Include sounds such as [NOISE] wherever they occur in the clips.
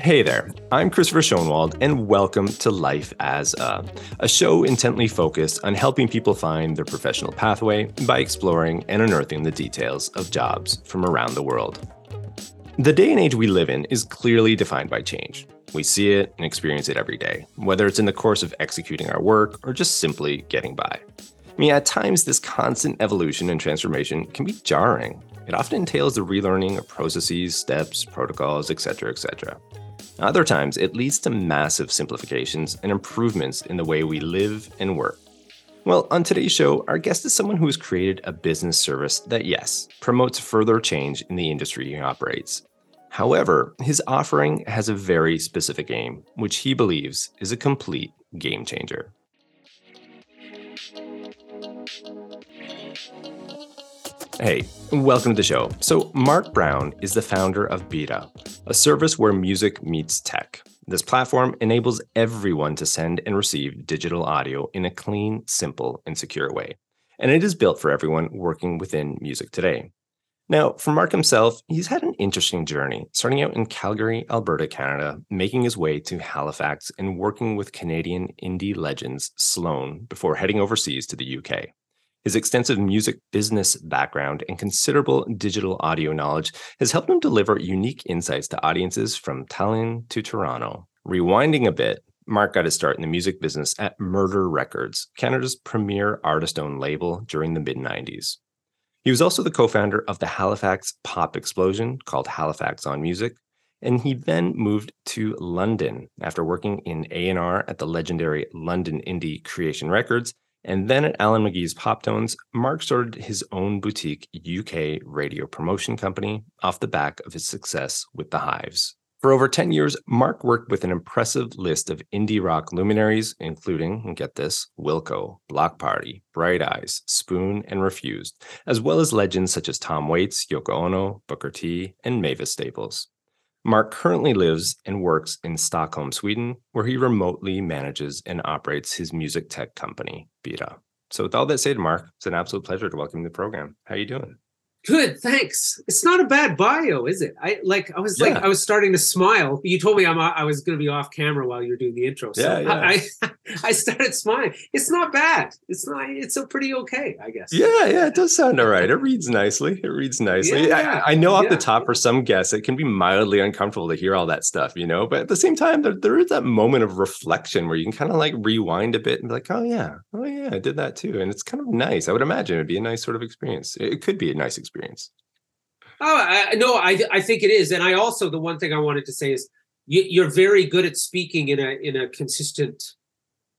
Hey there, I'm Christopher Schoenwald, and welcome to Life as a, a show intently focused on helping people find their professional pathway by exploring and unearthing the details of jobs from around the world. The day and age we live in is clearly defined by change. We see it and experience it every day, whether it's in the course of executing our work or just simply getting by. I mean, at times, this constant evolution and transformation can be jarring. It often entails the relearning of processes, steps, protocols, etc., etc. Other times, it leads to massive simplifications and improvements in the way we live and work. Well, on today's show, our guest is someone who has created a business service that, yes, promotes further change in the industry he operates. However, his offering has a very specific aim, which he believes is a complete game changer. Hey, welcome to the show. So, Marc Brown is the founder of Byta, a service where music meets tech. This platform enables everyone to send and receive digital audio in a clean, simple, and secure way. And it is built for everyone working within music today. Now, for Marc himself, he's had an interesting journey, starting out in Calgary, Alberta, Canada, making his way to Halifax and working with Canadian indie legends Sloan before heading overseas to the UK. His extensive music business background and considerable digital audio knowledge has helped him deliver unique insights to audiences from Tallinn to Toronto. Rewinding a bit, Marc got his start in the music business at Murder Records, Canada's premier artist owned label during the mid 90s. He was also the co founder of the Halifax pop explosion called Halifax on Music, and he then moved to London after working in A&R at the legendary London Indie Creation Records and then at Alan McGee's Pop Tones, Marc started his own boutique UK radio promotion company off the back of his success with The Hives. For over 10 years, Marc worked with an impressive list of indie rock luminaries, including, and get this, Wilco, Bloc Party, Bright Eyes, Spoon, and Refused, as well as legends such as Tom Waits, Yoko Ono, Booker T, and Mavis Staples. Marc currently lives and works in Stockholm, Sweden, where he remotely manages and operates his music tech company, Byta. So, with all that said, Marc, it's an absolute pleasure to welcome you to the program. How are you doing? Good, thanks. It's not a bad bio, is it? I like. I was yeah. like, I was starting to smile. You told me I'm. I was going to be off camera while you were doing the intro. So yeah, yeah. I, [LAUGHS] I started smiling. It's not bad. It's not. It's a pretty okay, I guess. Yeah, yeah. It does sound all right. It reads nicely. It reads nicely. Yeah, I, I, know off the top for some guests, it can be mildly uncomfortable to hear all that stuff, you know. But at the same time, there, there is that moment of reflection where you can kind of like rewind a bit and be like, oh yeah, oh yeah, I did that too, and it's kind of nice. I would imagine it'd be a nice sort of experience. It could be a nice experience experience. Oh I, no, I I think it is, and I also the one thing I wanted to say is you, you're very good at speaking in a in a consistent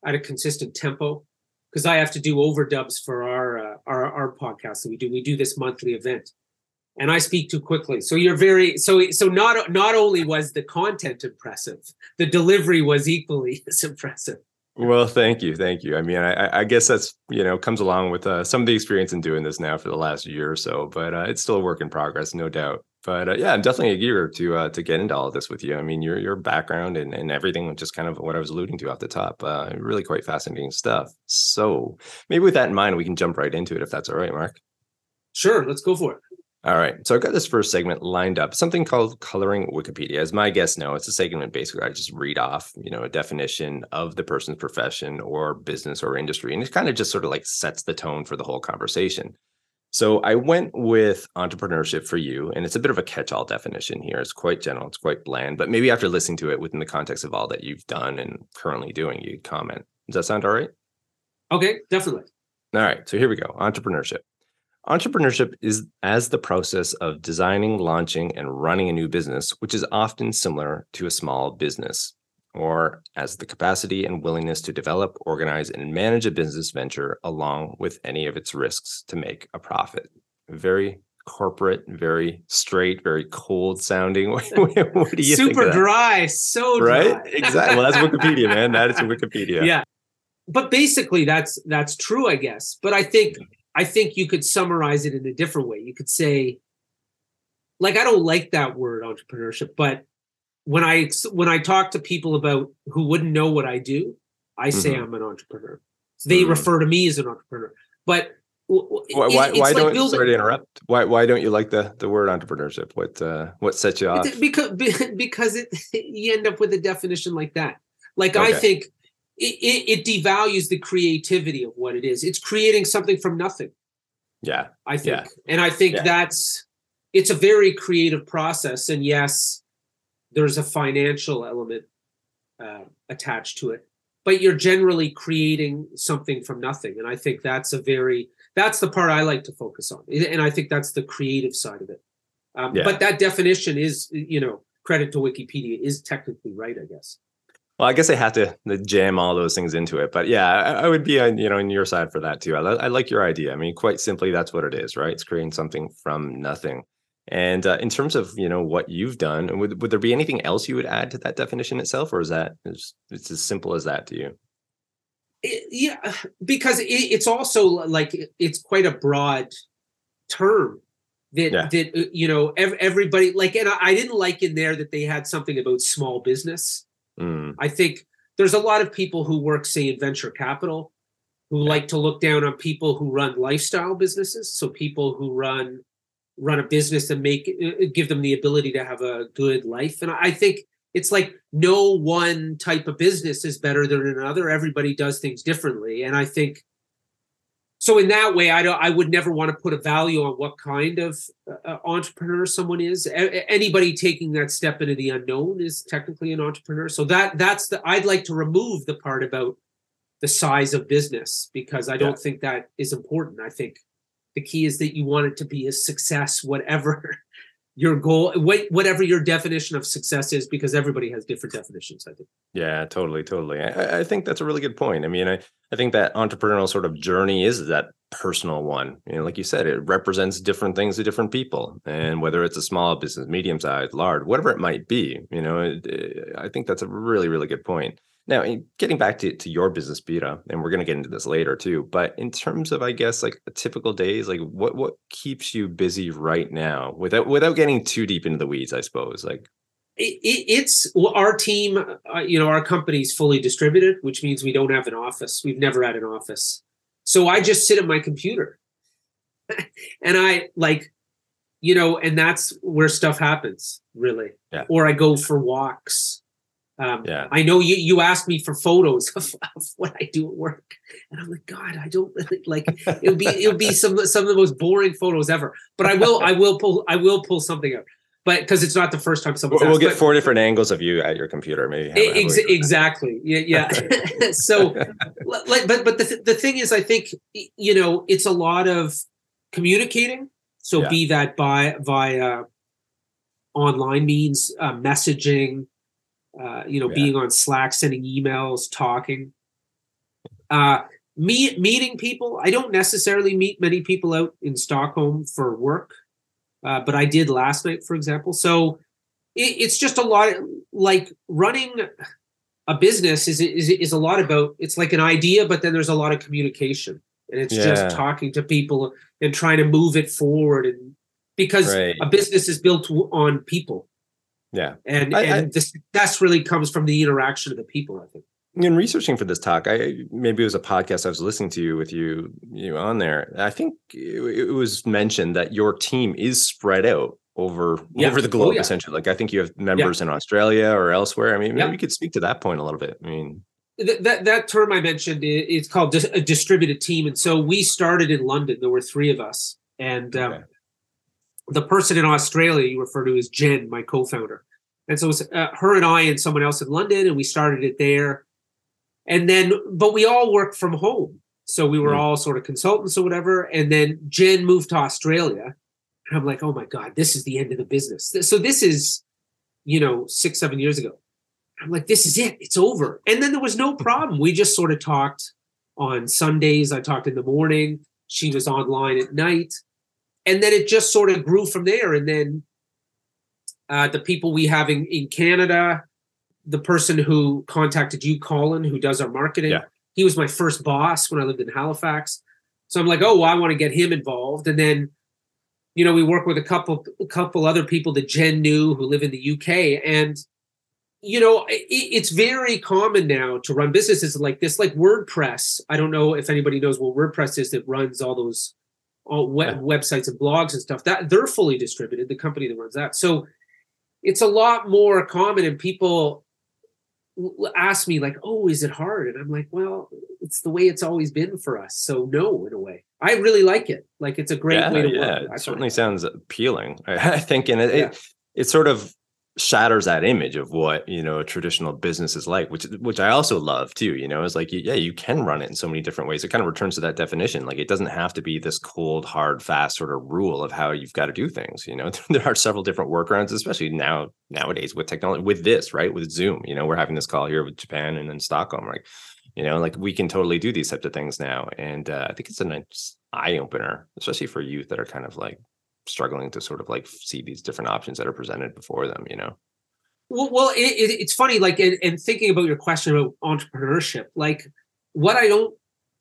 at a consistent tempo because I have to do overdubs for our uh, our our podcast that we do. We do this monthly event, and I speak too quickly. So you're very so so not not only was the content impressive, the delivery was equally [LAUGHS] as impressive. Well, thank you, thank you. I mean, I, I guess that's you know comes along with uh, some of the experience in doing this now for the last year or so, but uh, it's still a work in progress, no doubt. But uh, yeah, I'm definitely eager to uh, to get into all of this with you. I mean, your your background and, and everything, just kind of what I was alluding to off the top, uh, really quite fascinating stuff. So maybe with that in mind, we can jump right into it if that's all right, Marc. Sure, let's go for it. All right. So I've got this first segment lined up, something called Coloring Wikipedia. As my guests know, it's a segment basically I just read off, you know, a definition of the person's profession or business or industry. And it kind of just sort of like sets the tone for the whole conversation. So I went with entrepreneurship for you, and it's a bit of a catch-all definition here. It's quite general, it's quite bland, but maybe after listening to it within the context of all that you've done and currently doing, you'd comment. Does that sound all right? Okay, definitely. All right. So here we go. Entrepreneurship. Entrepreneurship is as the process of designing, launching, and running a new business, which is often similar to a small business, or as the capacity and willingness to develop, organize, and manage a business venture along with any of its risks to make a profit. Very corporate, very straight, very cold sounding. [LAUGHS] [LAUGHS] what do you Super dry, so dry. Right? Exactly. Well, that's Wikipedia, man. That is Wikipedia. Yeah. But basically that's that's true, I guess. But I think hmm. I think you could summarize it in a different way. You could say, like, I don't like that word entrepreneurship, but when I when I talk to people about who wouldn't know what I do, I say mm-hmm. I'm an entrepreneur. So they mm. refer to me as an entrepreneur. But why, why, why like don't building, sorry to interrupt? Why why don't you like the the word entrepreneurship? What uh, what sets you off? Because [LAUGHS] because it [LAUGHS] you end up with a definition like that. Like okay. I think it, it, it devalues the creativity of what it is. It's creating something from nothing. Yeah, I think, yeah. and I think yeah. that's it's a very creative process. And yes, there's a financial element uh, attached to it, but you're generally creating something from nothing. And I think that's a very that's the part I like to focus on, and I think that's the creative side of it. Um, yeah. But that definition is, you know, credit to Wikipedia is technically right, I guess. Well, I guess I have to jam all those things into it, but yeah, I, I would be on you know on your side for that too. I, I, like your idea. I mean, quite simply, that's what it is, right? It's creating something from nothing. And uh, in terms of you know what you've done, would would there be anything else you would add to that definition itself, or is that it's, it's as simple as that to you? It, yeah, because it, it's also like it's quite a broad term that yeah. that uh, you know everybody like, and I, I didn't like in there that they had something about small business Mm. I think there's a lot of people who work, say, in venture capital who yeah. like to look down on people who run lifestyle businesses. So people who run run a business and make uh, give them the ability to have a good life. And I think it's like no one type of business is better than another. Everybody does things differently. And I think so in that way i don't i would never want to put a value on what kind of uh, entrepreneur someone is. A- anybody taking that step into the unknown is technically an entrepreneur. So that that's the i'd like to remove the part about the size of business because i don't yeah. think that is important. I think the key is that you want it to be a success whatever your goal whatever your definition of success is because everybody has different definitions i think. Yeah totally totally. I, I think that's a really good point. I mean I, I think that entrepreneurial sort of journey is that personal one. You know like you said it represents different things to different people and whether it's a small business medium sized large whatever it might be you know it, it, i think that's a really really good point now, getting back to, to your business, Byta, and we're going to get into this later too. But in terms of, I guess, like a typical days, like what what keeps you busy right now, without without getting too deep into the weeds, I suppose. Like, it, it's well, our team, uh, you know, our company's fully distributed, which means we don't have an office. We've never had an office, so I just sit at my computer, [LAUGHS] and I like, you know, and that's where stuff happens, really. Yeah. Or I go for walks um, yeah. I know you you asked me for photos [LAUGHS] of, of, what I do at work, and I'm like, God, I don't really like. It'll be it would be some some of the most boring photos ever. But I will I will pull I will pull something out. But because it's not the first time someone we'll, we'll get but, four different angles of you at your computer, maybe. Ex- exactly. Yeah, [LAUGHS] yeah. [LAUGHS] so, like, but but the th- the thing is, I think you know it's a lot of communicating. So yeah. be that by via online means, uh, messaging uh, you know, yeah. being on Slack, sending emails, talking. Uh, me meeting people. I don't necessarily meet many people out in Stockholm for work, uh, but I did last night, for example. So it, it's just a lot. Of, like running a business is, is is a lot about. It's like an idea, but then there's a lot of communication, and it's yeah. just talking to people and trying to move it forward. And because right. a business is built on people, yeah. And I, and I, this that's really comes from the interaction of the people, I think. In researching for this talk, I maybe it was a podcast I was listening to with you you on there. I think it, it was mentioned that your team is spread out over yeah. over the oh, globe oh, yeah. essentially. Like I think you have members yeah. in Australia or elsewhere. I mean, maybe you could speak to that point a little bit. I mean, that that, that term I mentioned it's called a distributed team, and so we started in London. There were three of us, and um, okay the person in Australia you refer to as Jen, my co-founder. And so it was uh, her and I and someone else in London, and we started it there. And then, but we all worked from home. So we were mm. all sort of consultants or whatever. And then Jen moved to Australia. And I'm like, oh my God, this is the end of the business. So this is, you know, six, seven years ago. I'm like, this is it. It's over. And then there was no problem. We just sort of talked on Sundays. I talked in the morning. She was online at night and then it just sort of grew from there. And then uh, the people we have in, in Canada, the person who contacted you, Colin, who does our marketing, yeah. he was my first boss when I lived in Halifax. So I'm like, oh, well, I want to get him involved. And then, you know, we work with a couple, a couple other people that Jen knew who live in the UK, and you know, it, it's very common now to run businesses like this, like WordPress. I don't know if anybody knows what WordPress is that runs all those all web, websites and blogs and stuff. That they're fully distributed. The company that runs that, so it's a lot more common, and people ask me like, "Oh, is it hard?" And I'm like, "Well, it's the way it's always been for us." So no, in a way, I really like it. Like it's a great yeah, way to yeah, work. It certainly sounds appealing. I [LAUGHS] think, and it, yeah. it, it sort of shatters that image of what you know a traditional business is like which which i also love too you know is like yeah you can run it in so many different ways. It kind of returns to that definition like it doesn't have to be this cold hard fast sort of rule of how you've got to do things you know? [LAUGHS] There are several different workarounds especially now nowadays with technology with this right with zoom you know we're having this call here with japan and then stockholm like you know like we can totally do these types of things now and uh, i think it's a nice eye opener especially for youth that are kind of like struggling to sort of like see these different options that are presented before them you know? Well, well it, it, it's funny like and, thinking about your question about entrepreneurship like what i don't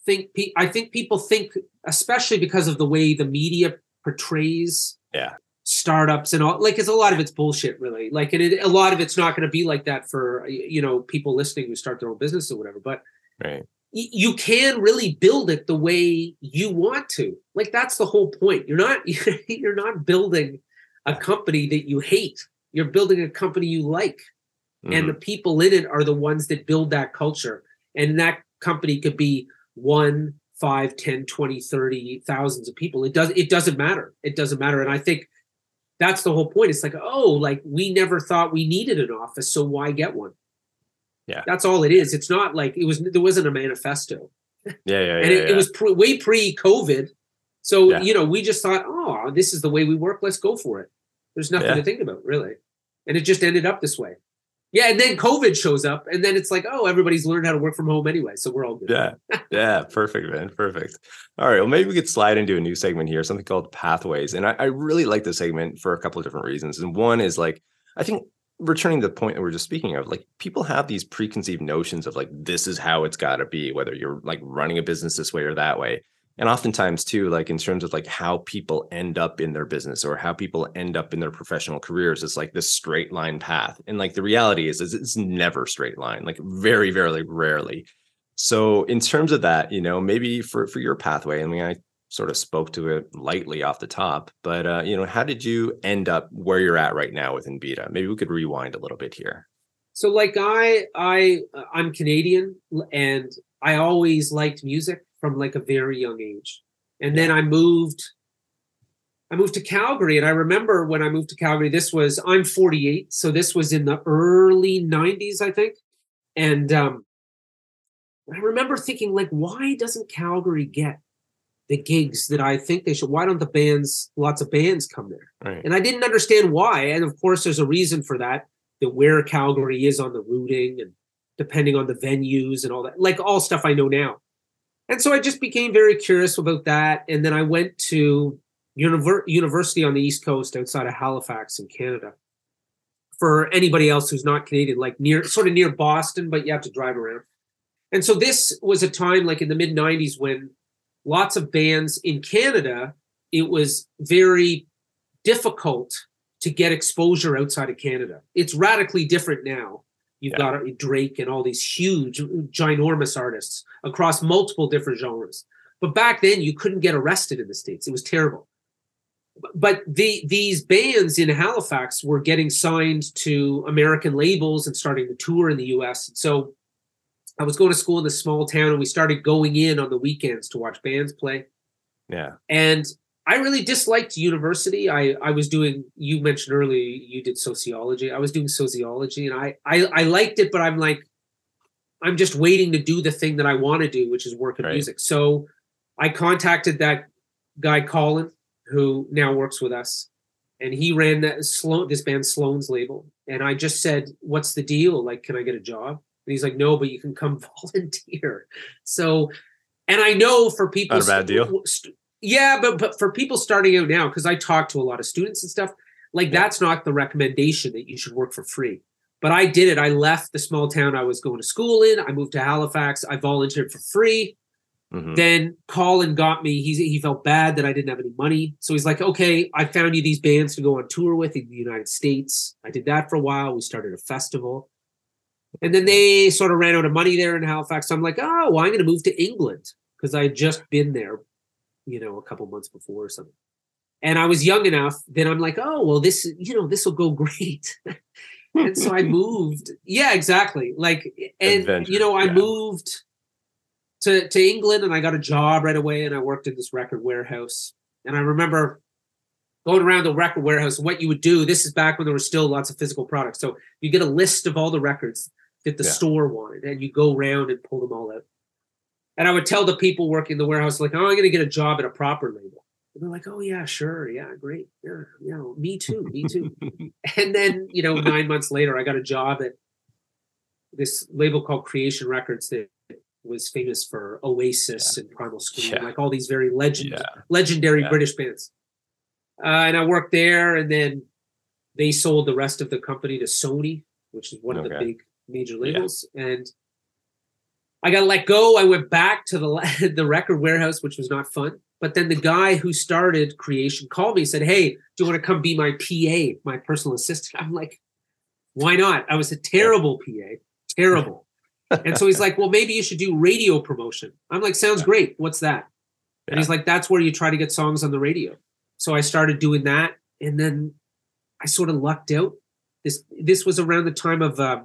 think pe- i think people think especially because of the way the media portrays yeah. startups and all like it's a lot of it's bullshit really. Like and it, a lot of it's not going to be like that for you know people listening who start their own business or whatever but right you can really build it the way you want to. Like that's the whole point. You're not [LAUGHS] you're not building a company that you hate. You're building a company you like. Mm-hmm. and the people in it are the ones that build that culture. And that company could be one five ten twenty thirty thousands of people. It does it doesn't matter. It doesn't matter. And i think that's the whole point. It's like oh like we never thought we needed an office so why get one yeah, that's all it is. It's not like it was. There wasn't a manifesto. Yeah, yeah, yeah. and it, yeah. it was pre, way pre-COVID. So yeah. you know, we just thought, oh, this is the way we work. Let's go for it. There's nothing to think about really, and it just ended up this way. Yeah, and then COVID shows up, and then it's like, oh, everybody's learned how to work from home anyway, so we're all good. Yeah, yeah, perfect, man, perfect. All right, well, maybe we could slide into a new segment here, something called Pathways, and I, I really like this segment for a couple of different reasons. And one is like, I think returning to the point that we are just speaking of, like people have these preconceived notions of like this is how it's got to be, whether you're like running a business this way or that way. And oftentimes too, like in terms of like how people end up in their business or how people end up in their professional careers, it's like this straight line path. And like the reality is, is it's never straight line, like very, very rarely. So in terms of that, you know, maybe for for your pathway, I mean, I sort of spoke to it lightly off the top, but uh, you know, how did you end up where you're at right now within Byta? Maybe we could rewind a little bit here. So, like I, I, I'm Canadian, and I always liked music from like a very young age, and then I moved. I moved to Calgary, and I remember when I moved to Calgary. This was I'm 48, so this was in the early 90s, I think, and um, I remember thinking like, why doesn't Calgary get the gigs that I think they should. Why don't the bands, lots of bands come there? Right. And I didn't understand why. And of course, there's a reason for that, that where Calgary is on the routing and depending on the venues and all that, like all stuff I know now. And so I just became very curious about that. And then I went to univer- university on the East Coast outside of Halifax in Canada. For anybody else who's not Canadian, like near, sort of near Boston, but you have to drive around. And so this was a time like in the mid 90s when lots of bands in Canada, it was very difficult to get exposure outside of Canada. It's radically different now. You've yeah. got uh, Drake and all these huge, ginormous artists across multiple different genres. But back then, you couldn't get arrested in the states. It was terrible. But the these bands in Halifax were getting signed to American labels and starting to tour in the U.S. So I was going to school in this small town and we started going in on the weekends to watch bands play. Yeah. And I really disliked university. I, I was doing, you mentioned earlier, you did sociology. I was doing sociology and I, I, I liked it, but I'm like, I'm just waiting to do the thing that I want to do, which is work in right. music. So I contacted that guy, Colin, who now works with us. And he ran that Sloan, this band Sloan's label. And I just said, what's the deal? Like, can I get a job? And he's like, no, but you can come [LAUGHS] volunteer. So, and I know for people, not a bad deal. St- yeah, but but for people starting out now, because I talk to a lot of students and stuff, like yeah. that's not the recommendation that you should work for free. But I did it. I left the small town I was going to school in. I moved to Halifax. I volunteered for free. Mm-hmm. Then Colin got me. He he felt bad that I didn't have any money, so he's like, "Okay, I found you these bands to go on tour with in the United States." I did that for a while. We started a festival. And then they sort of ran out of money there in Halifax. So I'm like, oh, well, I'm going to move to England because I had just been there, you know, a couple months before or something. And I was young enough. Then I'm like, oh, well, this, you know, this will go [LAUGHS] great. and so I moved. Yeah, exactly. Like, and Adventure, you know, I yeah. moved to to England, and I got a job right away, and I worked in this record warehouse. And I remember going around the record warehouse. What you would do? This is back when there were still lots of physical products. So you get a list of all the records that the Yeah. store wanted, and you go around and pull them all out. And I would tell the people working the warehouse, like, "Oh, I'm going to get a job at a proper label." And they're like, "Oh yeah, sure, yeah, great, yeah, yeah, me too, me too." [LAUGHS] and then you know, nine months later, I got a job at this label called Creation Records that was famous for Oasis and Primal Scream, Yeah. like all these very legend Yeah. legendary Yeah. British bands. Uh, and I worked there, and then they sold the rest of the company to Sony, which is one of the big major labels. And I got let go. I went back to the [LAUGHS] the record warehouse, which was not fun. But then the guy who started Creation called me and said, "Hey, do you want to come be my PA, my personal assistant?" I'm like, "Why not?" I was a terrible PA, terrible. [LAUGHS] and so he's like, "Well, maybe you should do radio promotion." I'm like, "Sounds great. What's that?" And he's like, "That's where you try to get songs on the radio." So I started doing that, and then I sort of lucked out. This this was around the time of, uh,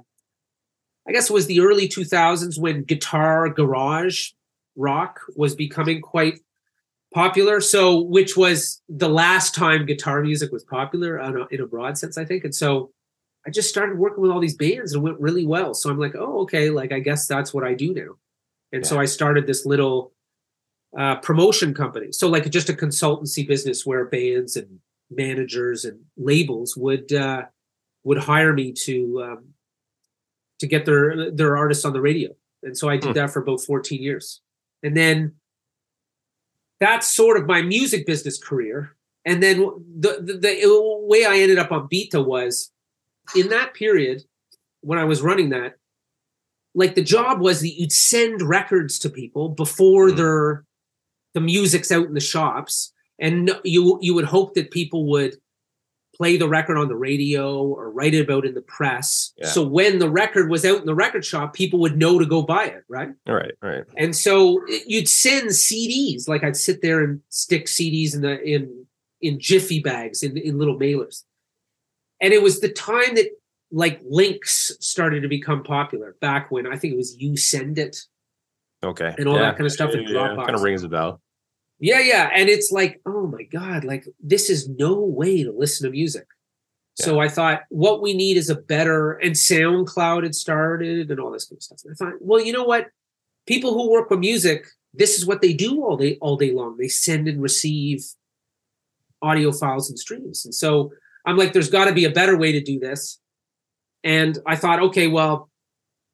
I guess it was the early 2000s when guitar garage rock was becoming quite popular. So, which was the last time guitar music was popular a, in a broad sense, I think. And so, I just started working with all these bands and it went really well. So I'm like, oh, okay, like I guess that's what I do now. And so I started this little uh, promotion company. So like just a consultancy business where bands and managers and labels would uh, would hire me to um, to get their their artists on the radio. And so I did Hmm. that for about 14 years. And then that's sort of my music business career. And then the, the the way I ended up on Byta was in that period when I was running that, like the job was that you'd send records to people before Mm. their the music's out in the shops, and you you would hope that people would play the record on the radio or write it about in the press. Yeah. So when the record was out in the record shop, people would know to go buy it, right? Right, right. And so you'd send CDs. Like I'd sit there and stick CDs in the in in jiffy bags in in little mailers. And it was the time that like links started to become popular back when I think it was you send it. Okay. And all that kind of stuff in Dropbox. Kind of rings a bell. Yeah, yeah. And it's like, oh my God, like this is no way to listen to music. So I thought what we need is a better and SoundCloud had started and all this kind of stuff. And I thought, well, you know what? People who work with music, this is what they do all day, all day long. They send and receive audio files and streams. And so I'm like, there's got to be a better way to do this. And I thought, okay, well,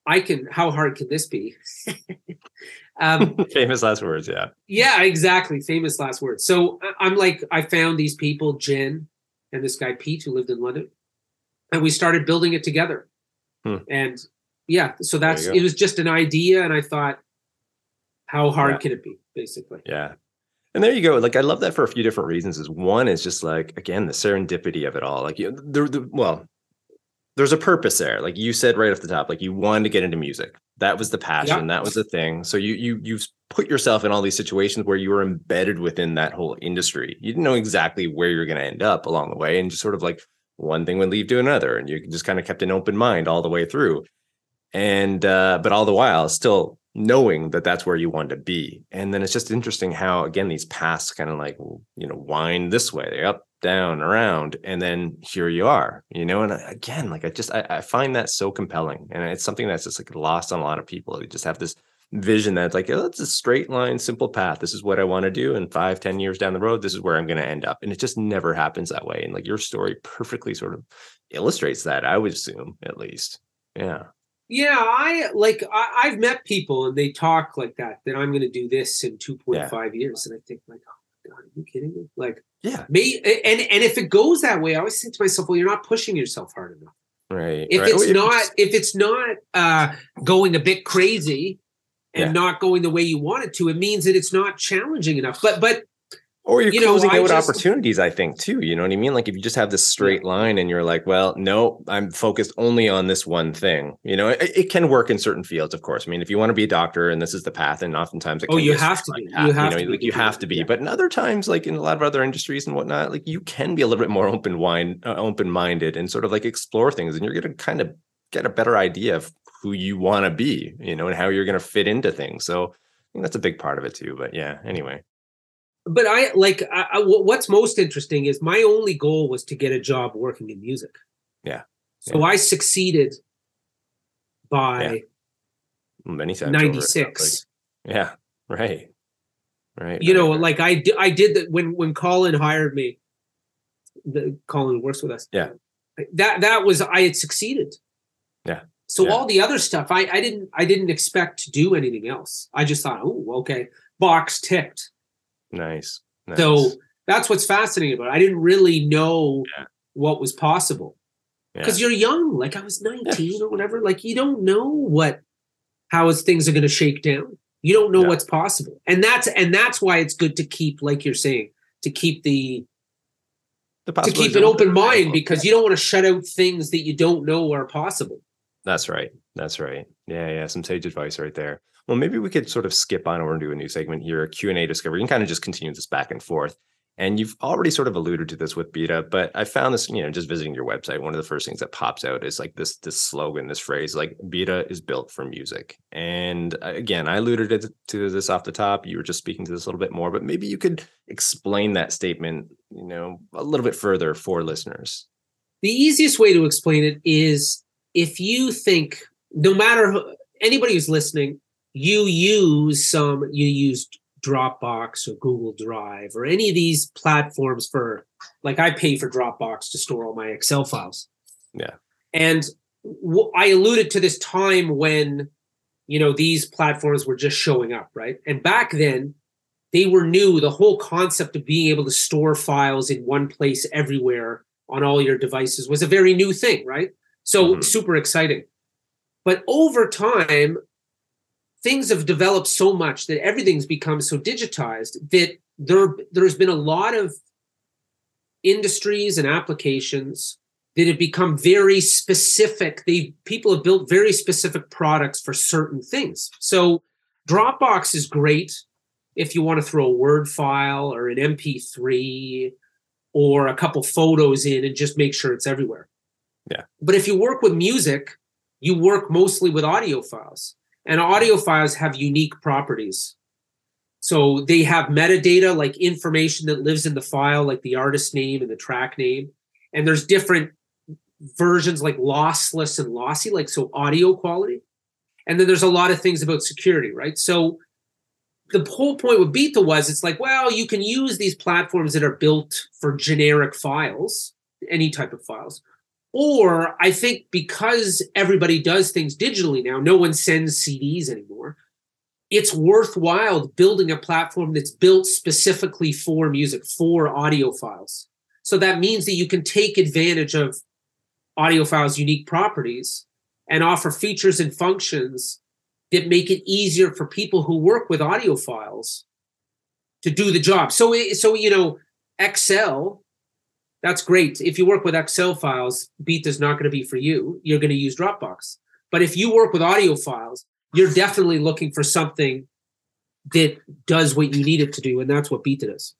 I can, how hard can this be? [LAUGHS] um, [LAUGHS] Famous last words, yeah. yeah, exactly. Famous last words. So I'm like, I found these people, Jen and this guy Pete, who lived in London, and we started building it together. Hmm. And yeah, so that's it was just an idea, and I thought, how hard Yeah. can it be, basically? Yeah. And there you go. Like I love that for a few different reasons. Is one is just like again the serendipity of it all. Like you, the, the well, there's a purpose there. Like you said right off the top, like you wanted to get into music. That was the passion. That was the thing. So you you you've put yourself in all these situations where you were embedded within that whole industry. You didn't know exactly where you're going to end up along the way, and just sort of like one thing would lead to another, and you just kind of kept an open mind all the way through. And uh, but all the while, still knowing that that's where you want to be. And then it's just interesting how again these paths kind of like you know wind this way, up, down, around, and then here you are. You know, and uh, again, like I just I, I find that so compelling, and it's something that's just like lost on a lot of people. They just have this vision that's like oh, it's a straight line, simple path. This is what I want to do, and five, ten years down the road, this is where I'm going to end up. And it just never happens that way. And like your story perfectly sort of illustrates that. I would assume at least. Yeah. Yeah, I like I, I've met people and they talk like that that I'm going to do this in 2.5 years, and I think like, oh my god, are you kidding me? Like, Yeah. me and and if it goes that way, I always think to myself, well, you're not pushing yourself hard enough. Right. if right. it's Well, not if it's not uh going a bit crazy and Yeah. not going the way you want it to it means that it's not challenging enough but but or you're You closing I out just- opportunities i think too you know what i mean? Like if you just have this straight line and you're like well no i'm focused only on this one thing you know? It, it can work in certain fields of course. I mean if you want to be a doctor and this is the path and oftentimes it Oh, can you have to be. path, You have know, to be like you have to be. Yeah. but in other times like in a lot of other industries and whatnot like you can be a little bit more open wine uh, open minded and sort of like explore things and you're going to kind of get a better idea of who you want to be you know and how you're going to fit into things. So i think that's a big part of it too but yeah anyway but I like I, I, what's most interesting is my only goal was to get a job working in music. Yeah. So I succeeded by many times over it, ninety six. Yeah, right. Right. You right, know, right. like I I did that when when Colin hired me. The Colin works with us. Yeah. That that was I had succeeded. Yeah. So Yeah. all the other stuff I I didn't I didn't expect to do anything else. I just thought, oh, okay, box ticked. Nice. nice. So that's what's fascinating about it. I didn't really know Yeah. what was possible Yeah. because you're young. Like I was 19 or whatever. Like you don't know what how is things are going to shake down. You don't know Yeah. what's possible, and that's and that's why it's good to keep, like you're saying, to keep the the to keep an open. mind because you don't want to shut out things that you don't know are possible. That's right. That's right. Yeah, yeah. Some sage advice right there. Well, maybe we could sort of skip on over and do a new segment here, a Q&A discovery, and kind of just continue this back and forth. And you've already sort of alluded to this with Byta, but I found this, you know, just visiting your website, one of the first things that pops out is like this this slogan, this phrase, like Byta is built for music. And uh, again, I alluded to this off the top. You were just speaking to this a little bit more, but maybe you could explain that statement, you know, a little bit further for listeners. The easiest way to explain it is if you think, no matter who, anybody who's listening, you use some, you use Dropbox or Google Drive or any of these platforms for, like I pay for Dropbox to store all my Excel files. Yeah. And w- I alluded to this time when, you know, these platforms were just showing up, right? And back then, they were new. The whole concept of being able to store files in one place everywhere on all your devices was a very new thing, right? So Mhm. super exciting. But over time, things have developed so much that everything's become so digitized that there there's been a lot of industries and applications that have become very specific. They people have built very specific products for certain things. So Dropbox is great if you want to throw a Word file or an MP3 or a couple photos in and just make sure it's everywhere. Yeah. But if you work with music, you work mostly with audio files. And audio files have unique properties. So they have metadata like information that lives in the file, like the artist name and the track name. And there's different versions like lossless and lossy, like so audio quality. And then there's a lot of things about security, right? So the whole point with Byta was it's like, well, you can use these platforms that are built for generic files, any type of files. Or I think because everybody does things digitally now, no one sends CDs anymore. It's worthwhile building a platform that's built specifically for music, for audio files. So that means that you can take advantage of audio files' unique properties and offer features and functions that make it easier for people who work with audio files to do the job. So, so you know, Excel, that's great. If you work with Excel files, Byta is not going to be for you. You're going to use Dropbox. But if you work with audio files, you're definitely looking for something that does what you need it to do, and that's what Byta does.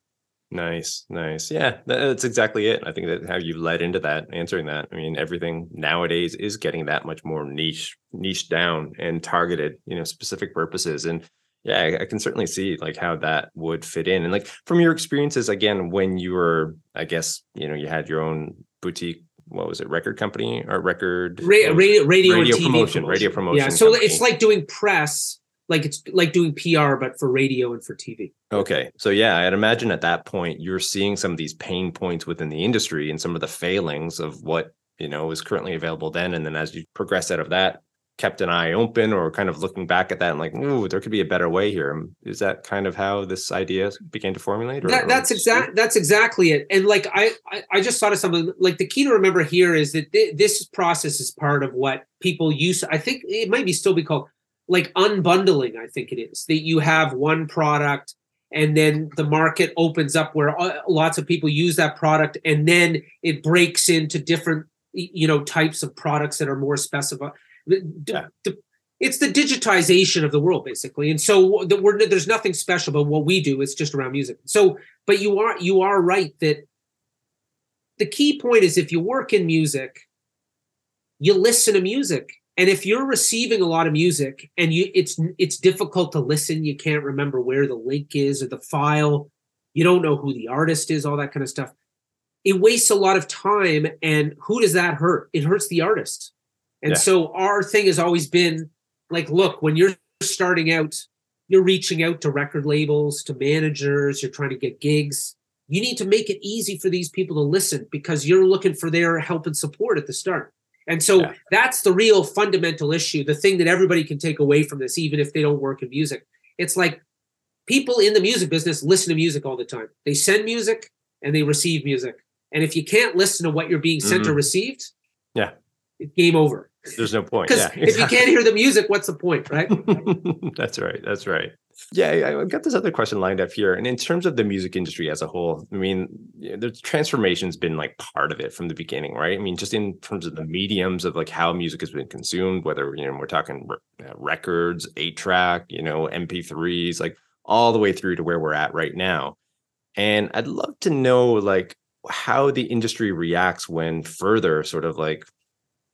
Nice, nice. Yeah, that's exactly it. I think that how you led into that, answering that. I mean, everything nowadays is getting that much more niche, niche down and targeted, you know, specific purposes. And yeah, I, can certainly see like how that would fit in. And like from your experiences, again, when you were, I guess, you know, you had your own boutique. What was it? Record company or record? Ra- what was it? radio, radio, Radio and TV promotion, radio promotion Yeah, so company. it's like doing press, like it's like doing PR, but for radio and for TV. Okay. So yeah, I'd imagine at that point you're seeing some of these pain points within the industry and some of the failings of what, you know, is currently available then. And then as you progress out of that, kept an eye open or kind of looking back at that and like, ooh, there could be a better way here. Um, that kind of how this idea began to formulate? Or, That, that's exact. That's exactly it. And like I, I, I just thought of something. Like the key to remember here is that thi- this process is part of what people use. I think it might be still be called like unbundling. I think it is that you have one product and then the market opens up where uh, lots of people use that product and then it breaks into different you know types of products that are more specified yeah. it's the digitization of the world basically. And so the, there's nothing special about what we do it's just around music. So but you are you are right that the key point is if you work in music you listen to music. And if you're receiving a lot of music and you it's it's difficult to listen you can't remember where the link is or the file you don't know who the artist is all that kind of stuff it wastes a lot of time and who does that hurt? It hurts the artist and yeah. so our thing has always been like look when you're starting out you're reaching out to record labels to managers you're trying to get gigs you need to make it easy for these people to listen because you're looking for their help and support at the start and so yeah. that's the real fundamental issue the thing that everybody can take away from this even if they don't work in music it's like people in the music business listen to music all the time they send music and they receive music and if you can't listen to what you're being sent mm-hmm. or received, yeah, game over. There's no point. Because yeah, if you can't hear the music, what's the point, right? [LAUGHS] that's right. That's right. Yeah, I've got this other question lined up here. And in terms of the music industry as a whole, I mean, the transformation's been like part of it from the beginning, right? I mean, just in terms of the mediums of like how music has been consumed, whether, you know, we're talking uh, records, eight track, you know, MP3s, like all the way through to where we're at right now. And I'd love to know, like, how the industry reacts when further sort of like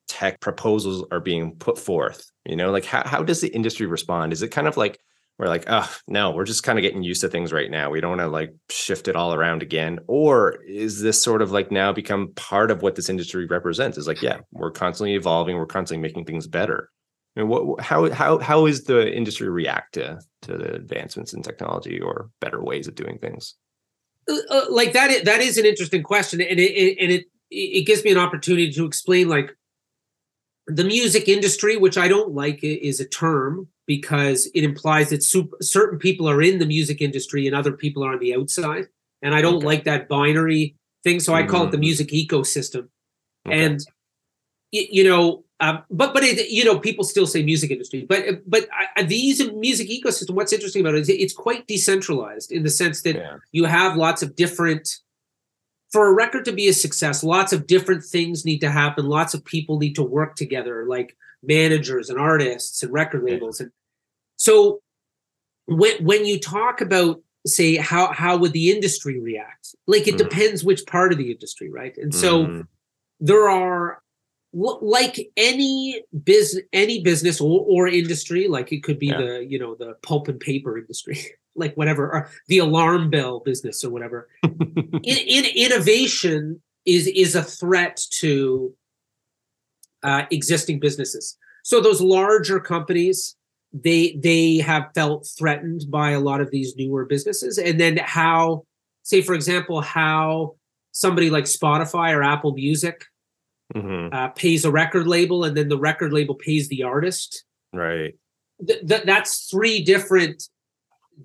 tech proposals are being put forth you know? Like how, how does the industry respond? Is it kind of like we're like oh no we're just kind of getting used to things right now. We don't want to like shift it all around again. Or is this sort of like now become part of what this industry represents? Is like yeah we're constantly evolving we're constantly making things better. I mean, what how how how is the industry react to to the advancements in technology or better ways of doing things? Uh, uh, like that is, that is an interesting question and it, it, and it it gives me an opportunity to explain like the music industry which i don't like is a term because it implies that super, certain people are in the music industry and other people are on the outside and i don't okay. like that binary thing so i call mm-hmm. it the mm-hmm. music ecosystem okay. and you know um, but but it, you know people still say music industry, but but I, these music ecosystem. What's interesting about it is it's quite decentralized in the sense that yeah. you have lots of different. For a record to be a success, lots of different things need to happen. Lots of people need to work together, like managers and artists and record labels. And so, when when you talk about say how how would the industry react, like it mm. depends which part of the industry, right? And so mm. there are like any business any business or, or industry like it could be yeah. the you know the pulp and paper industry [LAUGHS] like whatever or the alarm bell business or whatever. [LAUGHS] In, in, innovation is is a threat to uh, existing businesses. So those larger companies they they have felt threatened by a lot of these newer businesses. And then how say for example how somebody like spotify or apple music mm-hmm. uh, pays a record label, and then the record label pays the artist. Right. Th- th- that's three different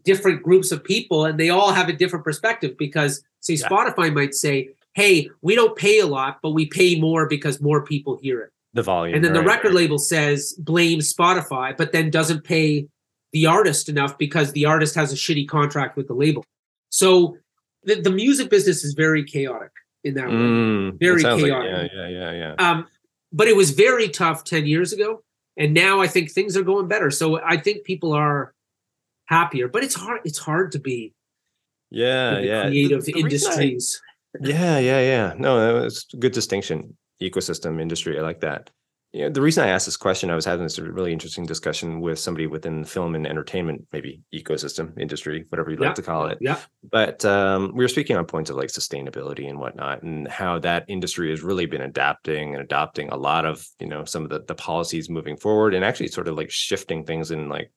different groups of people, and they all have a different perspective. Because say yeah. Spotify might say, "Hey, we don't pay a lot, but we pay more because more people hear it." The volume, and then right, the record label says blame Spotify, but then doesn't pay the artist enough because the artist has a shitty contract with the label. So the, the music business is very chaotic in that mm, way. Very chaotic. Like, yeah, yeah, yeah, yeah. Um, but it was very tough 10 years ago. And now I think things are going better. So I think people are happier, but it's hard, it's hard to be yeah, yeah. creative the, the industries. I, yeah, yeah, yeah. No, it's a good distinction. Ecosystem industry. I like that you know, the reason I asked this question, I was having this really interesting discussion with somebody within the film and entertainment, maybe ecosystem industry, whatever you'd yeah. like to call it. Yeah. But um, we were speaking on points of like sustainability and whatnot, and how that industry has really been adapting and adopting a lot of, you know, some of the, the policies moving forward and actually sort of like shifting things and like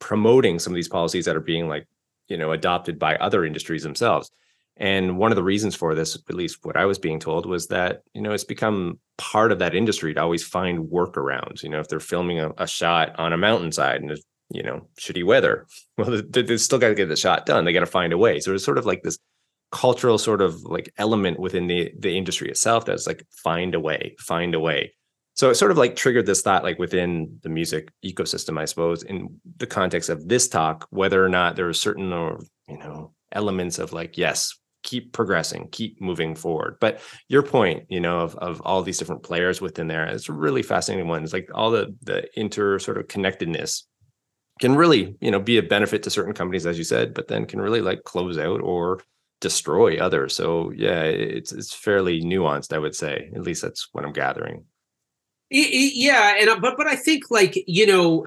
promoting some of these policies that are being like, you know, adopted by other industries themselves. And one of the reasons for this, at least what I was being told, was that, you know, it's become part of that industry to always find workarounds. You know, if they're filming a, a shot on a mountainside and you know, shitty weather, [LAUGHS] well, they, they still got to get the shot done. They got to find a way. So it's sort of like this cultural sort of like element within the the industry itself that's like find a way, find a way. So it sort of like triggered this thought, like within the music ecosystem, I suppose, in the context of this talk, whether or not there are certain or you know elements of like, yes, keep progressing, keep moving forward. But your point, you know, of of all these different players within there, it's a really fascinating one. It's like all the the inter sort of connectedness can really, you know, be a benefit to certain companies, as you said, but then can really like close out or destroy others. So yeah, it's it's fairly nuanced, I would say. At least that's what I'm gathering. Yeah, and uh, but but I think like you know,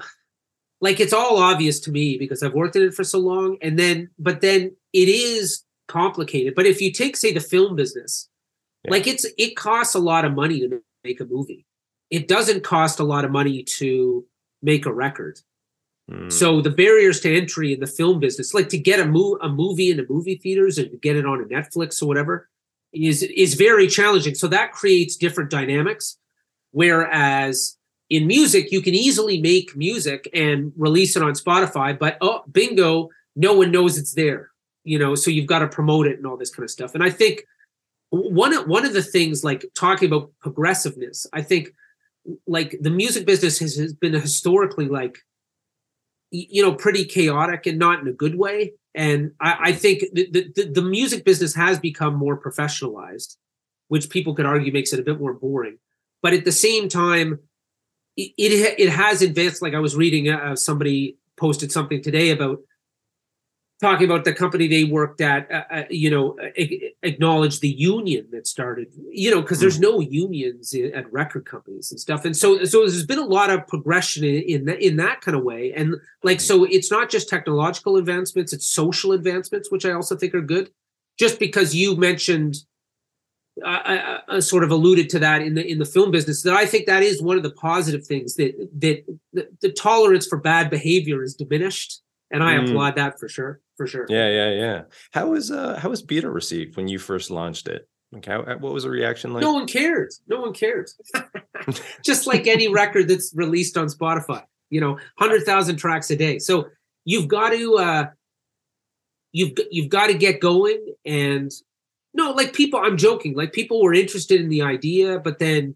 like it's all obvious to me because I've worked in it for so long, and then but then it is complicated. But if you take say the film business, yeah. like it's it costs a lot of money to make a movie. It doesn't cost a lot of money to make a record. Mm. So the barriers to entry in the film business, like to get a, mo- a movie in the movie theaters and get it on a Netflix or whatever, is is very challenging. So that creates different dynamics. Whereas in music, you can easily make music and release it on Spotify, but oh, bingo, no one knows it's there. You know, so you've got to promote it and all this kind of stuff. And I think one of one of the things, like talking about progressiveness, I think like the music business has, has been historically like you know pretty chaotic and not in a good way and i, I think the, the, the music business has become more professionalized which people could argue makes it a bit more boring but at the same time it it, it has advanced like i was reading uh, somebody posted something today about talking about the company they worked at, uh, uh, you know, acknowledge the union that started, you know, because there's hmm. no unions at record companies and stuff, and so so there's been a lot of progression in in that, in that kind of way, and like so it's not just technological advancements, it's social advancements, which I also think are good. Just because you mentioned. I, I, I sort of alluded to that in the in the film business that I think that is one of the positive things that that the, the tolerance for bad behavior is diminished and I mm. applaud that for sure for sure. Yeah, yeah, yeah. How was uh how was Byta received when you first launched it? Like how what was the reaction like? No one cares. No one cares. [LAUGHS] [LAUGHS] Just like any record that's released on Spotify, you know, 100,000 tracks a day. So you've got to uh you've you've got to get going and no, like people I'm joking, like people were interested in the idea, but then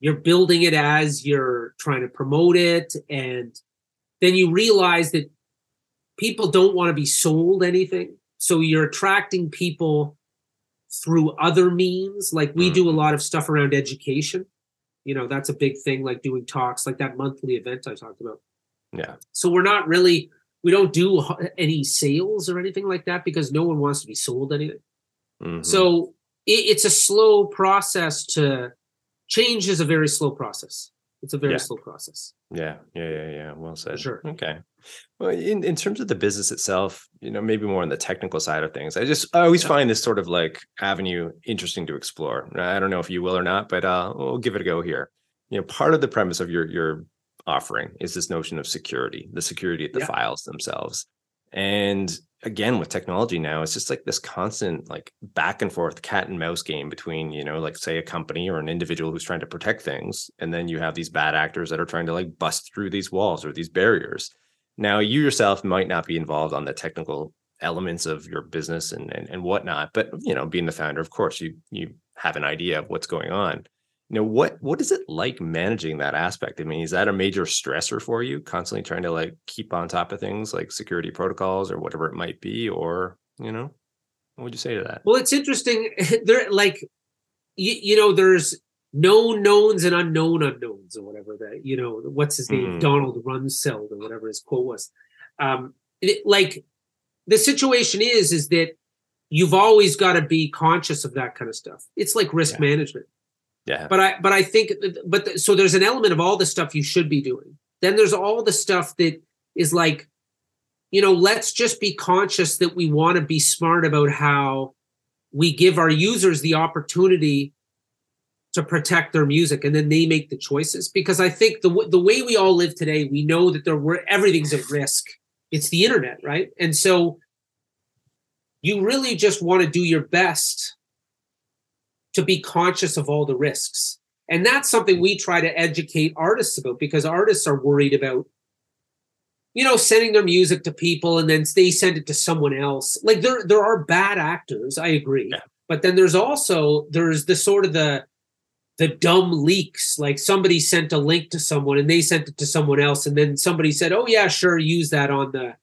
you're building it as you're trying to promote it and then you realize that people don't want to be sold anything. So you're attracting people through other means. Like we mm. do a lot of stuff around education. You know, that's a big thing, like doing talks, like that monthly event I talked about. Yeah. So we're not really, we don't do any sales or anything like that because no one wants to be sold anything. Mm-hmm. So it, it's a slow process to change is a very slow process. It's a very yeah. slow process. Yeah, yeah, yeah, yeah. Well said. sure. Okay. Well, in, in terms of the business itself, you know, maybe more on the technical side of things, I just I always yeah. find this sort of like avenue interesting to explore. I don't know if you will or not, but uh, we'll give it a go here. You know, part of the premise of your your offering is this notion of security, the security of the yeah. files themselves. And again with technology now it's just like this constant like back and forth cat and mouse game between you know like say a company or an individual who's trying to protect things and then you have these bad actors that are trying to like bust through these walls or these barriers now you yourself might not be involved on the technical elements of your business and, and and whatnot but you know being the founder of course you you have an idea of what's going on. You know what what is it like managing that aspect? I mean is that a major stressor for you constantly trying to like keep on top of things like security protocols or whatever it might be or you know? What would you say to that? Well it's interesting. [LAUGHS] There like you, you know there's known knowns and unknown unknowns or whatever that you know what's his name mm. donald rumsfeld or whatever his quote was um it, like the situation is is that you've always got to be conscious of that kind of stuff it's like risk yeah. management yeah. But I but I think but the, so there's an element of all the stuff you should be doing. Then there's all the stuff that is like you know, let's just be conscious that we want to be smart about how we give our users the opportunity to protect their music and then they make the choices because i think the the way we all live today we know that there were everything's at risk it's the internet right and so you really just want to do your best to be conscious of all the risks. And that's something we try to educate artists about because artists are worried about, you know, sending their music to people and then they send it to someone else. Like there, there are bad actors, I agree. Yeah. But then there's also there's the sort of the the dumb leaks like somebody sent a link to someone and they sent it to someone else and then somebody said oh yeah sure use that on the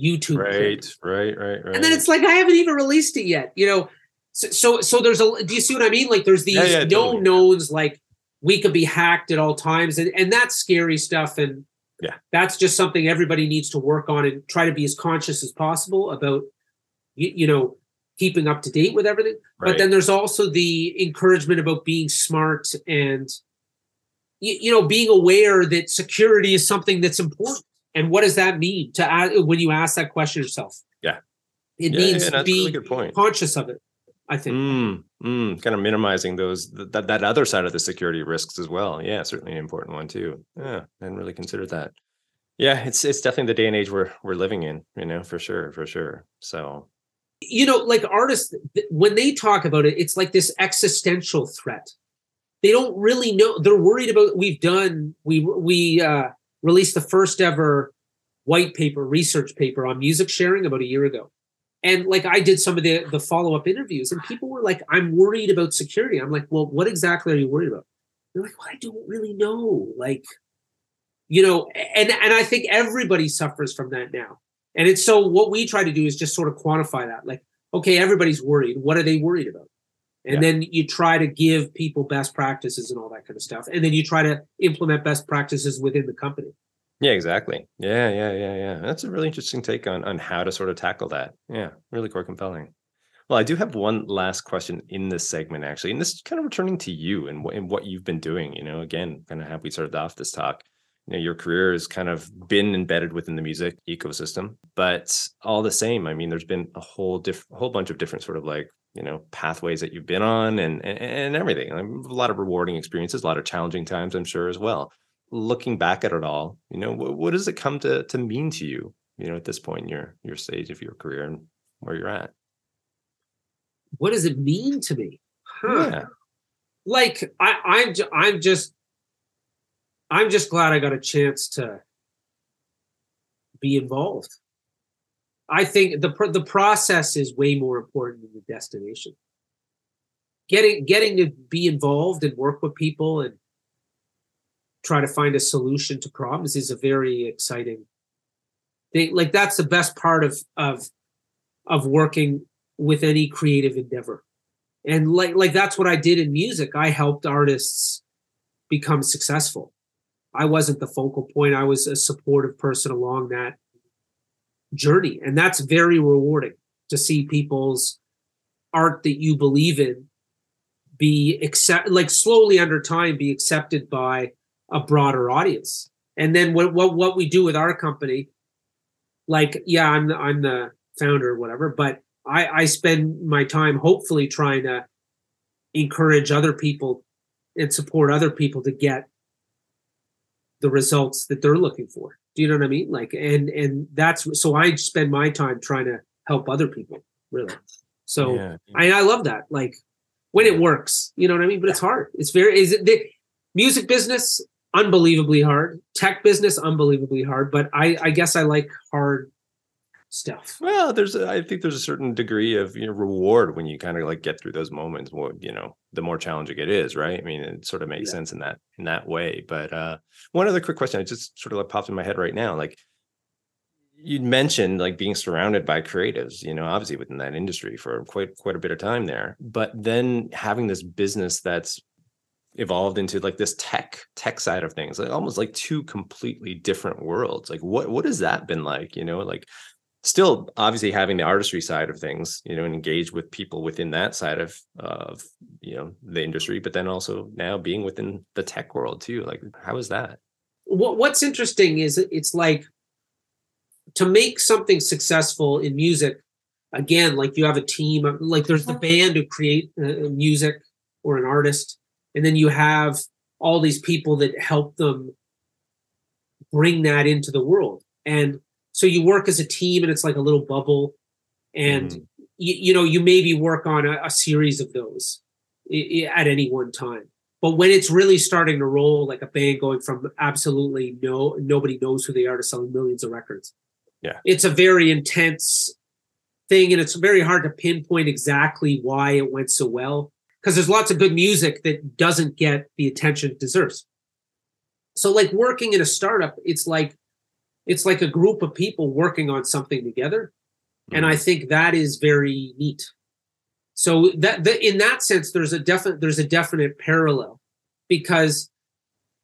youtube right clip. right right right and then it's like i haven't even released it yet you know so so, so there's a do you see what i mean like there's these yeah, yeah, no totally. knowns like we could be hacked at all times and, and that's scary stuff and yeah that's just something everybody needs to work on and try to be as conscious as possible about you, you know keeping up to date with everything. Right. But then there's also the encouragement about being smart and you, you, know being aware that security is something that's important. And what does that mean to ask, when you ask that question yourself? Yeah, it yeah, means yeah, being really conscious of it. I think mm, mm, kind of minimizing those that that other side of the security risks as well. Yeah, certainly an important one too. Yeah, and really consider that. Yeah, it's it's definitely the day and age we're we're living in. You know, for sure, for sure. So you know, like artists, when they talk about it, it's like this existential threat. They don't really know. They're worried about. We've done. We we uh, released the first ever white paper research paper on music sharing about a year ago, and like I did some of the the follow up interviews, and people were like, "I'm worried about security." I'm like, "Well, what exactly are you worried about?" They're like, "Well, I don't really know." Like, you know, and and I think everybody suffers from that now and it's so what we try to do is just sort of quantify that. Like, okay, everybody's worried. What are they worried about? And yeah. then you try to give people best practices and all that kind of stuff. And then you try to implement best practices within the company. Yeah, exactly. Yeah, yeah, yeah, yeah. That's a really interesting take on on how to sort of tackle that. Yeah, really quite compelling. Well, I do have one last question in this segment, actually, and this is kind of returning to you and, and what you've been doing. You know, again, kind of how we started off this talk you know, your career has kind of been embedded within the music ecosystem but all the same i mean there's been a whole different whole bunch of different sort of like you know pathways that you've been on and and, and everything. A lot of rewarding experiences a lot of challenging times i'm sure as well. Looking back at it all you know what, what does it come to to mean to you you know at this point in your your stage of your career and where you're at? What does it mean to me? Huh. yeah. Like i i'm i'm just I'm just glad I got a chance to be involved. I think the the process is way more important than the destination. Getting getting to be involved and work with people and try to find a solution to problems is a very exciting thing. Like that's the best part of of of working with any creative endeavor. And like like that's what I did in music. I helped artists become successful. I wasn't the focal point. I was a supportive person along that journey. And that's very rewarding to see people's art that you believe in be accept like slowly under time be accepted by a broader audience. And then what what what we do with our company, like yeah, I'm the, I'm the founder or whatever, but I I spend my time hopefully trying to encourage other people and support other people to get the results that they're looking for. Do you know what I mean? Like, and and that's so I spend my time trying to help other people, really. So yeah. I I love that. Like when it works, you know what I mean. But it's hard. It's very is it the music business unbelievably hard, tech business unbelievably hard. But I I guess I like hard stuff. Well, there's a, I think there's a certain degree of you know reward when you kind of like get through those moments. What you know, the more challenging it is, right? I mean, it sort of makes yeah. sense in that in that way. But uh one other quick question, I just sort of like popped in my head right now, like you mentioned like being surrounded by creatives you know obviously within that industry for quite quite a bit of time there but then having this business that's evolved into like this tech tech side of things like almost like two completely different worlds like what what has that been like you know like still obviously having the artistry side of things you know and engage with people within that side of of you know the industry but then also now being within the tech world too like how is that? What, what's interesting is it's like to make something successful in music again like you have a team like there's the band who create uh, music or an artist and then you have all these people that help them bring that into the world. And so you work as a team and it's like a little bubble and mm. you, you, know you maybe work on a, a series of those at any one time but when it's really starting to roll like a band going from absolutely no nobody knows who they are to selling millions of records yeah it's a very intense thing and it's very hard to pinpoint exactly why it went so well because there's lots of good music that doesn't get the attention it deserves. So like working in a startup, it's like it's like a group of people working on something together. Mm-hmm. And I think that is very neat. So that the, in that sense, there's a definite there's a definite parallel because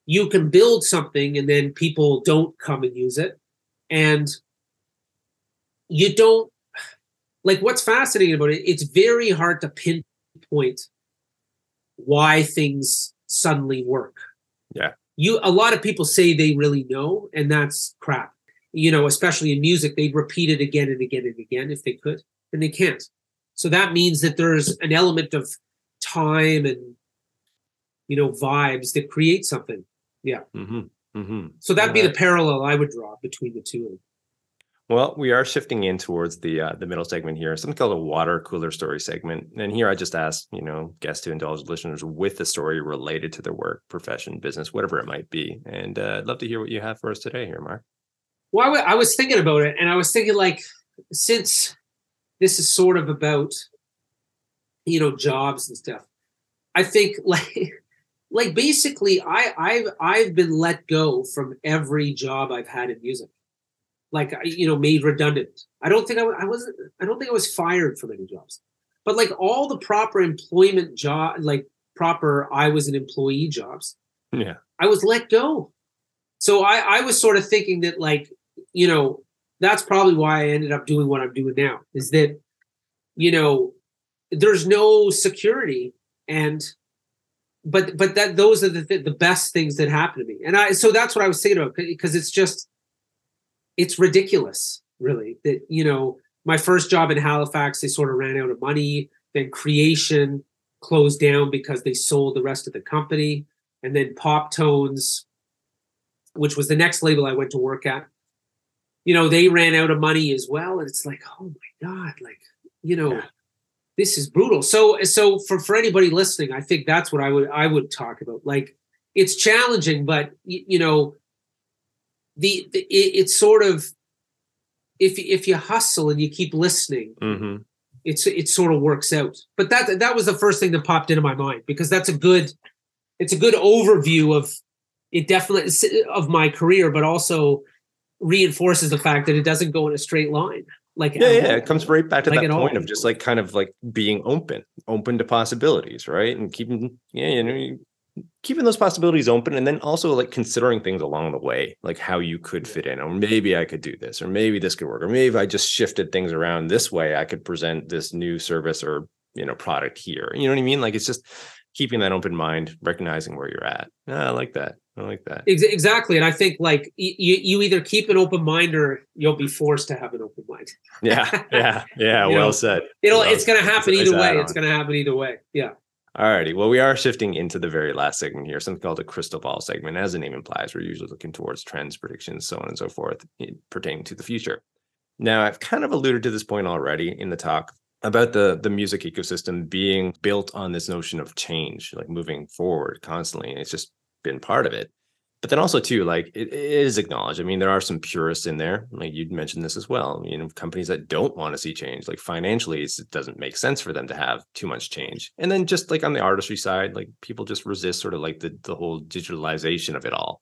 you can build something and then people don't come and use it, and you don't like what's fascinating about it. It's very hard to pinpoint why things suddenly work. Yeah. You a lot of people say they really know, and that's crap. You know, especially in music, they'd repeat it again and again and again if they could, and they can't. So that means that there's an element of time and you know vibes that create something. Yeah. Mm-hmm. Mm-hmm. So that'd be the parallel I would draw between the two. Well, we are shifting in towards the uh, the middle segment here, something called a water cooler story segment. And here I just ask, you know, guests to indulge listeners with a story related to their work, profession, business, whatever it might be. And uh, I'd love to hear what you have for us today here, Marc. Well, I, w- I was thinking about it, and I was thinking like, since this is sort of about, you know, jobs and stuff, I think [LAUGHS] like, like basically, I I've I've been let go from every job I've had in music like you know made redundant. I don't think I, I wasn't. I don't think I was fired from any jobs, but like all the proper employment job, like proper I was an employee jobs. Yeah, I was let go. So I I was sort of thinking that like you know that's probably why I ended up doing what I'm doing now. Is that you know there's no security and but but that those are the th- the best things that happen to me and i so that's what i was thinking about because it's just it's ridiculous, really, that, you know, my first job in Halifax, they sort of ran out of money. Then Creation closed down because they sold the rest of the company. And then Poptones, which was the next label I went to work at, you know, they ran out of money as well. And it's like, oh my God, like, you know, yeah. this is brutal. So, so for, for anybody listening, I think that's what I would, I would talk about. Like, it's challenging, but you, you know, the, the it, it's sort of if if you hustle and you keep listening, mm-hmm. it's it sort of works out. But that that was the first thing that popped into my mind because that's a good it's a good overview of it definitely of my career, but also reinforces the fact that it doesn't go in a straight line. Like yeah, yeah, it comes right back to like that point all. of just like kind of like being open, open to possibilities, right? And keeping yeah, you know, keeping those possibilities open and then also like considering things along the way like how you could fit in or maybe i could do this or maybe this could work or maybe if i just shifted things around this way i could present this new service or you know product here you know what i mean like it's just keeping that open mind recognizing where you're at yeah, i like that i like that exactly and i think like you you either keep an open mind or you'll be forced to have an open mind [LAUGHS] yeah yeah yeah well know, said it'll well, it's going to happen either way it's going to happen either way yeah Alrighty. Well, we are shifting into the very last segment here, something called a crystal ball segment. As the name implies, we're usually looking towards trends, predictions, so on and so forth eh, pertaining to the future. Now, I've kind of alluded to this point already in the talk about the the music ecosystem being built on this notion of change, like moving forward constantly. And it's just been part of it. But then also too like it, it is acknowledged. I mean there are some purists in there like you'd mentioned this as well you know companies that don't want to see change. Like financially it doesn't make sense for them to have too much change. And then just like on the artistry side like people just resist sort of like the, the whole digitalization of it all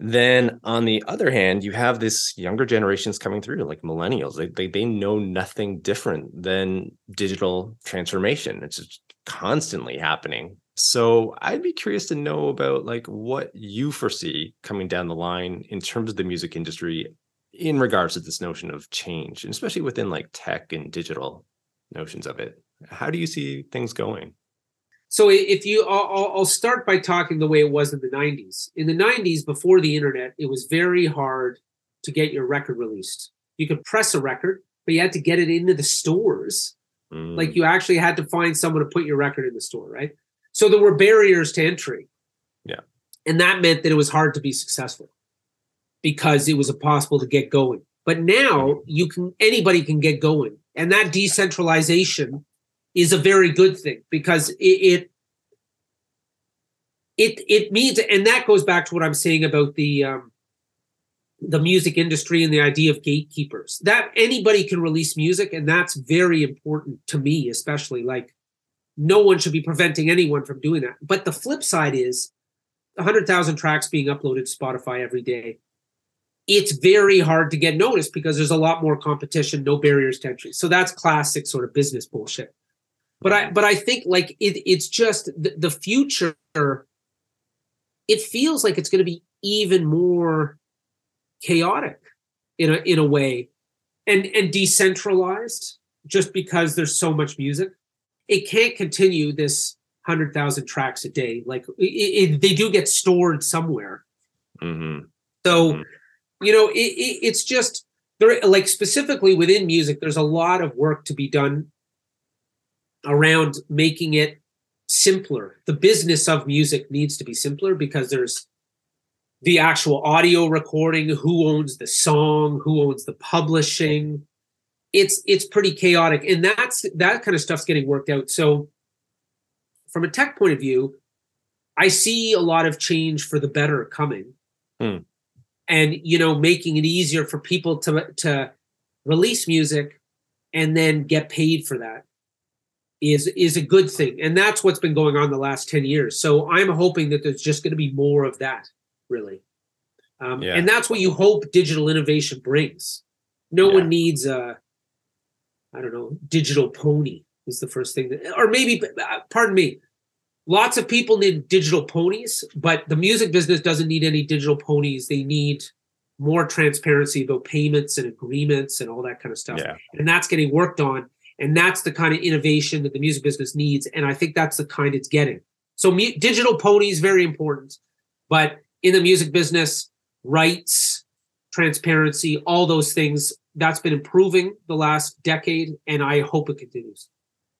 then on the other hand you have this younger generations coming through like millennials they, they, they know nothing different than digital transformation it's just constantly happening so I'd be curious to know about like what you foresee coming down the line in terms of the music industry in regards to this notion of change, and especially within like tech and digital notions of it. How do you see things going? So if you, I'll, I'll start by talking the way it was in the '90s. In the '90s, before the internet, it was very hard to get your record released. You could press a record, but you had to get it into the stores. Mm. Like you actually had to find someone to put your record in the store, right? So there were barriers to entry. Yeah. And that meant that it was hard to be successful because it was impossible to get going. But now you can anybody can get going. And that decentralization is a very good thing because it, it it it means and that goes back to what i'm saying about the um the music industry and the idea of gatekeepers that anybody can release music and that's very important to me especially like no one should be preventing anyone from doing that. But the flip side is 100,000 tracks being uploaded to Spotify every day. It's very hard to get noticed because there's a lot more competition, no barriers to entry. So that's classic sort of business bullshit. But I but I think like it, it's just the, the future. It feels like it's going to be even more chaotic in a in a way, and and decentralized just because there's so much music. It can't continue this hundred thousand tracks a day. Like it, it, they do get stored somewhere. Mm-hmm. So, Mhm. you know, it, it, it's just there. Like specifically within music, there's a lot of work to be done around making it simpler. The business of music needs to be simpler because there's the actual audio recording, who owns the song, who owns the publishing. It's it's pretty chaotic, and that's that kind of stuff's getting worked out. So, from a tech point of view, I see a lot of change for the better coming, Hmm. and you know, making it easier for people to to release music and then get paid for that is is a good thing, and that's what's been going on the last ten years. So I'm hoping that there's just going to be more of that, really, um, Yeah. and that's what you hope digital innovation brings. No Yeah. one needs a, I don't know, digital pony is the first thing that, or maybe, uh, pardon me, lots of people need digital ponies, but the music business doesn't need any digital ponies. They need more transparency about payments and agreements and all that kind of stuff Yeah. and that's getting worked on and that's the kind of innovation that the music business needs and i think that's the kind it's getting. So mu- digital pony is very important but in the music business rights transparency all those things that's been improving the last decade and i hope it continues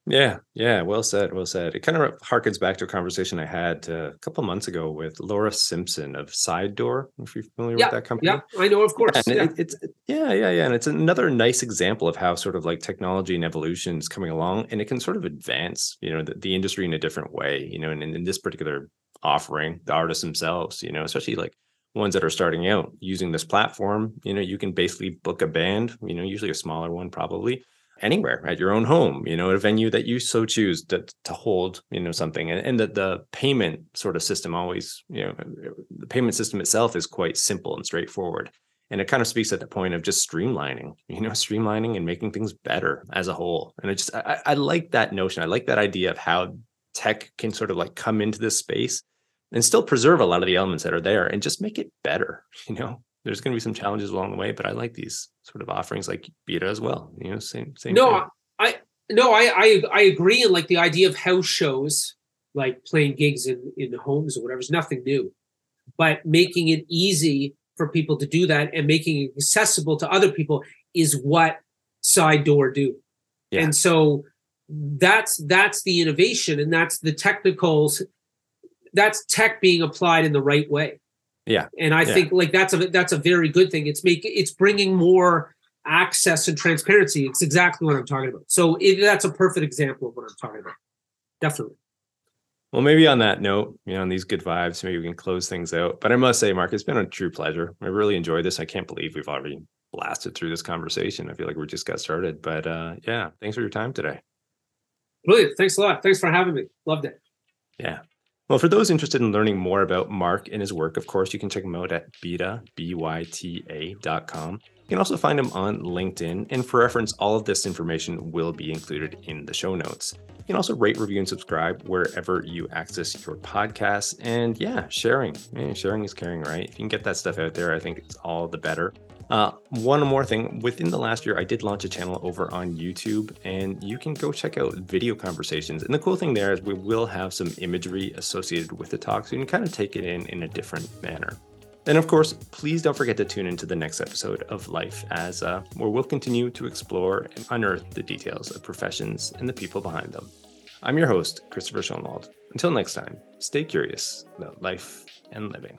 Yeah, yeah, well said, well said. It kind of harkens back to a conversation I had uh, a couple months ago with Laura Simpson of Side Door. If you're familiar with that company, yeah i know of course And yeah. it, it's yeah, yeah, yeah, and it's another nice example of how sort of like technology and evolution is coming along, and it can sort of advance, you know, the, the industry in a different way, you know, and in, in this particular offering, the artists themselves, you know, especially like ones that are starting out using this platform, you know, you can basically book a band, you know, usually a smaller one, probably anywhere at your own home, you know, at a venue that you so choose to, to hold, you know, something. And, and that the payment sort of system always, you know, the payment system itself is quite simple and straightforward. And it kind of speaks at the point of just streamlining, [LAUGHS] you know, streamlining and making things better as a whole. And I just, I, I like that notion. I like that idea of how tech can sort of like come into this space and still preserve a lot of the elements that are there and just make it better, [LAUGHS] you know, there's going to be some challenges along the way, but I like these sort of offerings like Byta as well. You know, same same. no thing. i no I, I i agree and like the idea of house shows like playing gigs in in homes or whatever is nothing new but making it easy for people to do that and making it accessible to other people is what side door do Yeah. and so that's that's the innovation and that's the technicals that's tech being applied in the right way Yeah. and i Yeah. think like that's a that's a very good thing it's making it's bringing more access and transparency it's exactly what i'm talking about so it, that's a perfect example of what i'm talking about definitely Well, maybe on that note, you know, on these good vibes, maybe we can close things out. But I must say, Marc, it's been a true pleasure. I really enjoyed this. I can't believe we've already blasted through this conversation. I feel like we just got started. But uh, yeah, thanks for your time today. brilliant thanks a lot thanks for having me loved it Yeah. Well, for those interested in learning more about Marc and his work, of course, you can check him out at Byta, dot com. You can also find him on LinkedIn. And for reference, all of this information will be included in the show notes. You can also rate, review, and subscribe wherever you access your podcasts. And yeah, sharing. Yeah, sharing is caring, right? If you can get that stuff out there, I think it's all the better. Uh, one more thing within the last year, I did launch a channel over on YouTube, and you can go check out video conversations. And the cool thing there is we will have some imagery associated with the talk, so you can kind of take it in in a different manner. And of course, please don't forget to tune into the next episode of Life as uh, where we'll continue to explore and unearth the details of professions and the people behind them. I'm your host, Christopher Schoenwald. Until next time, stay curious about life and living.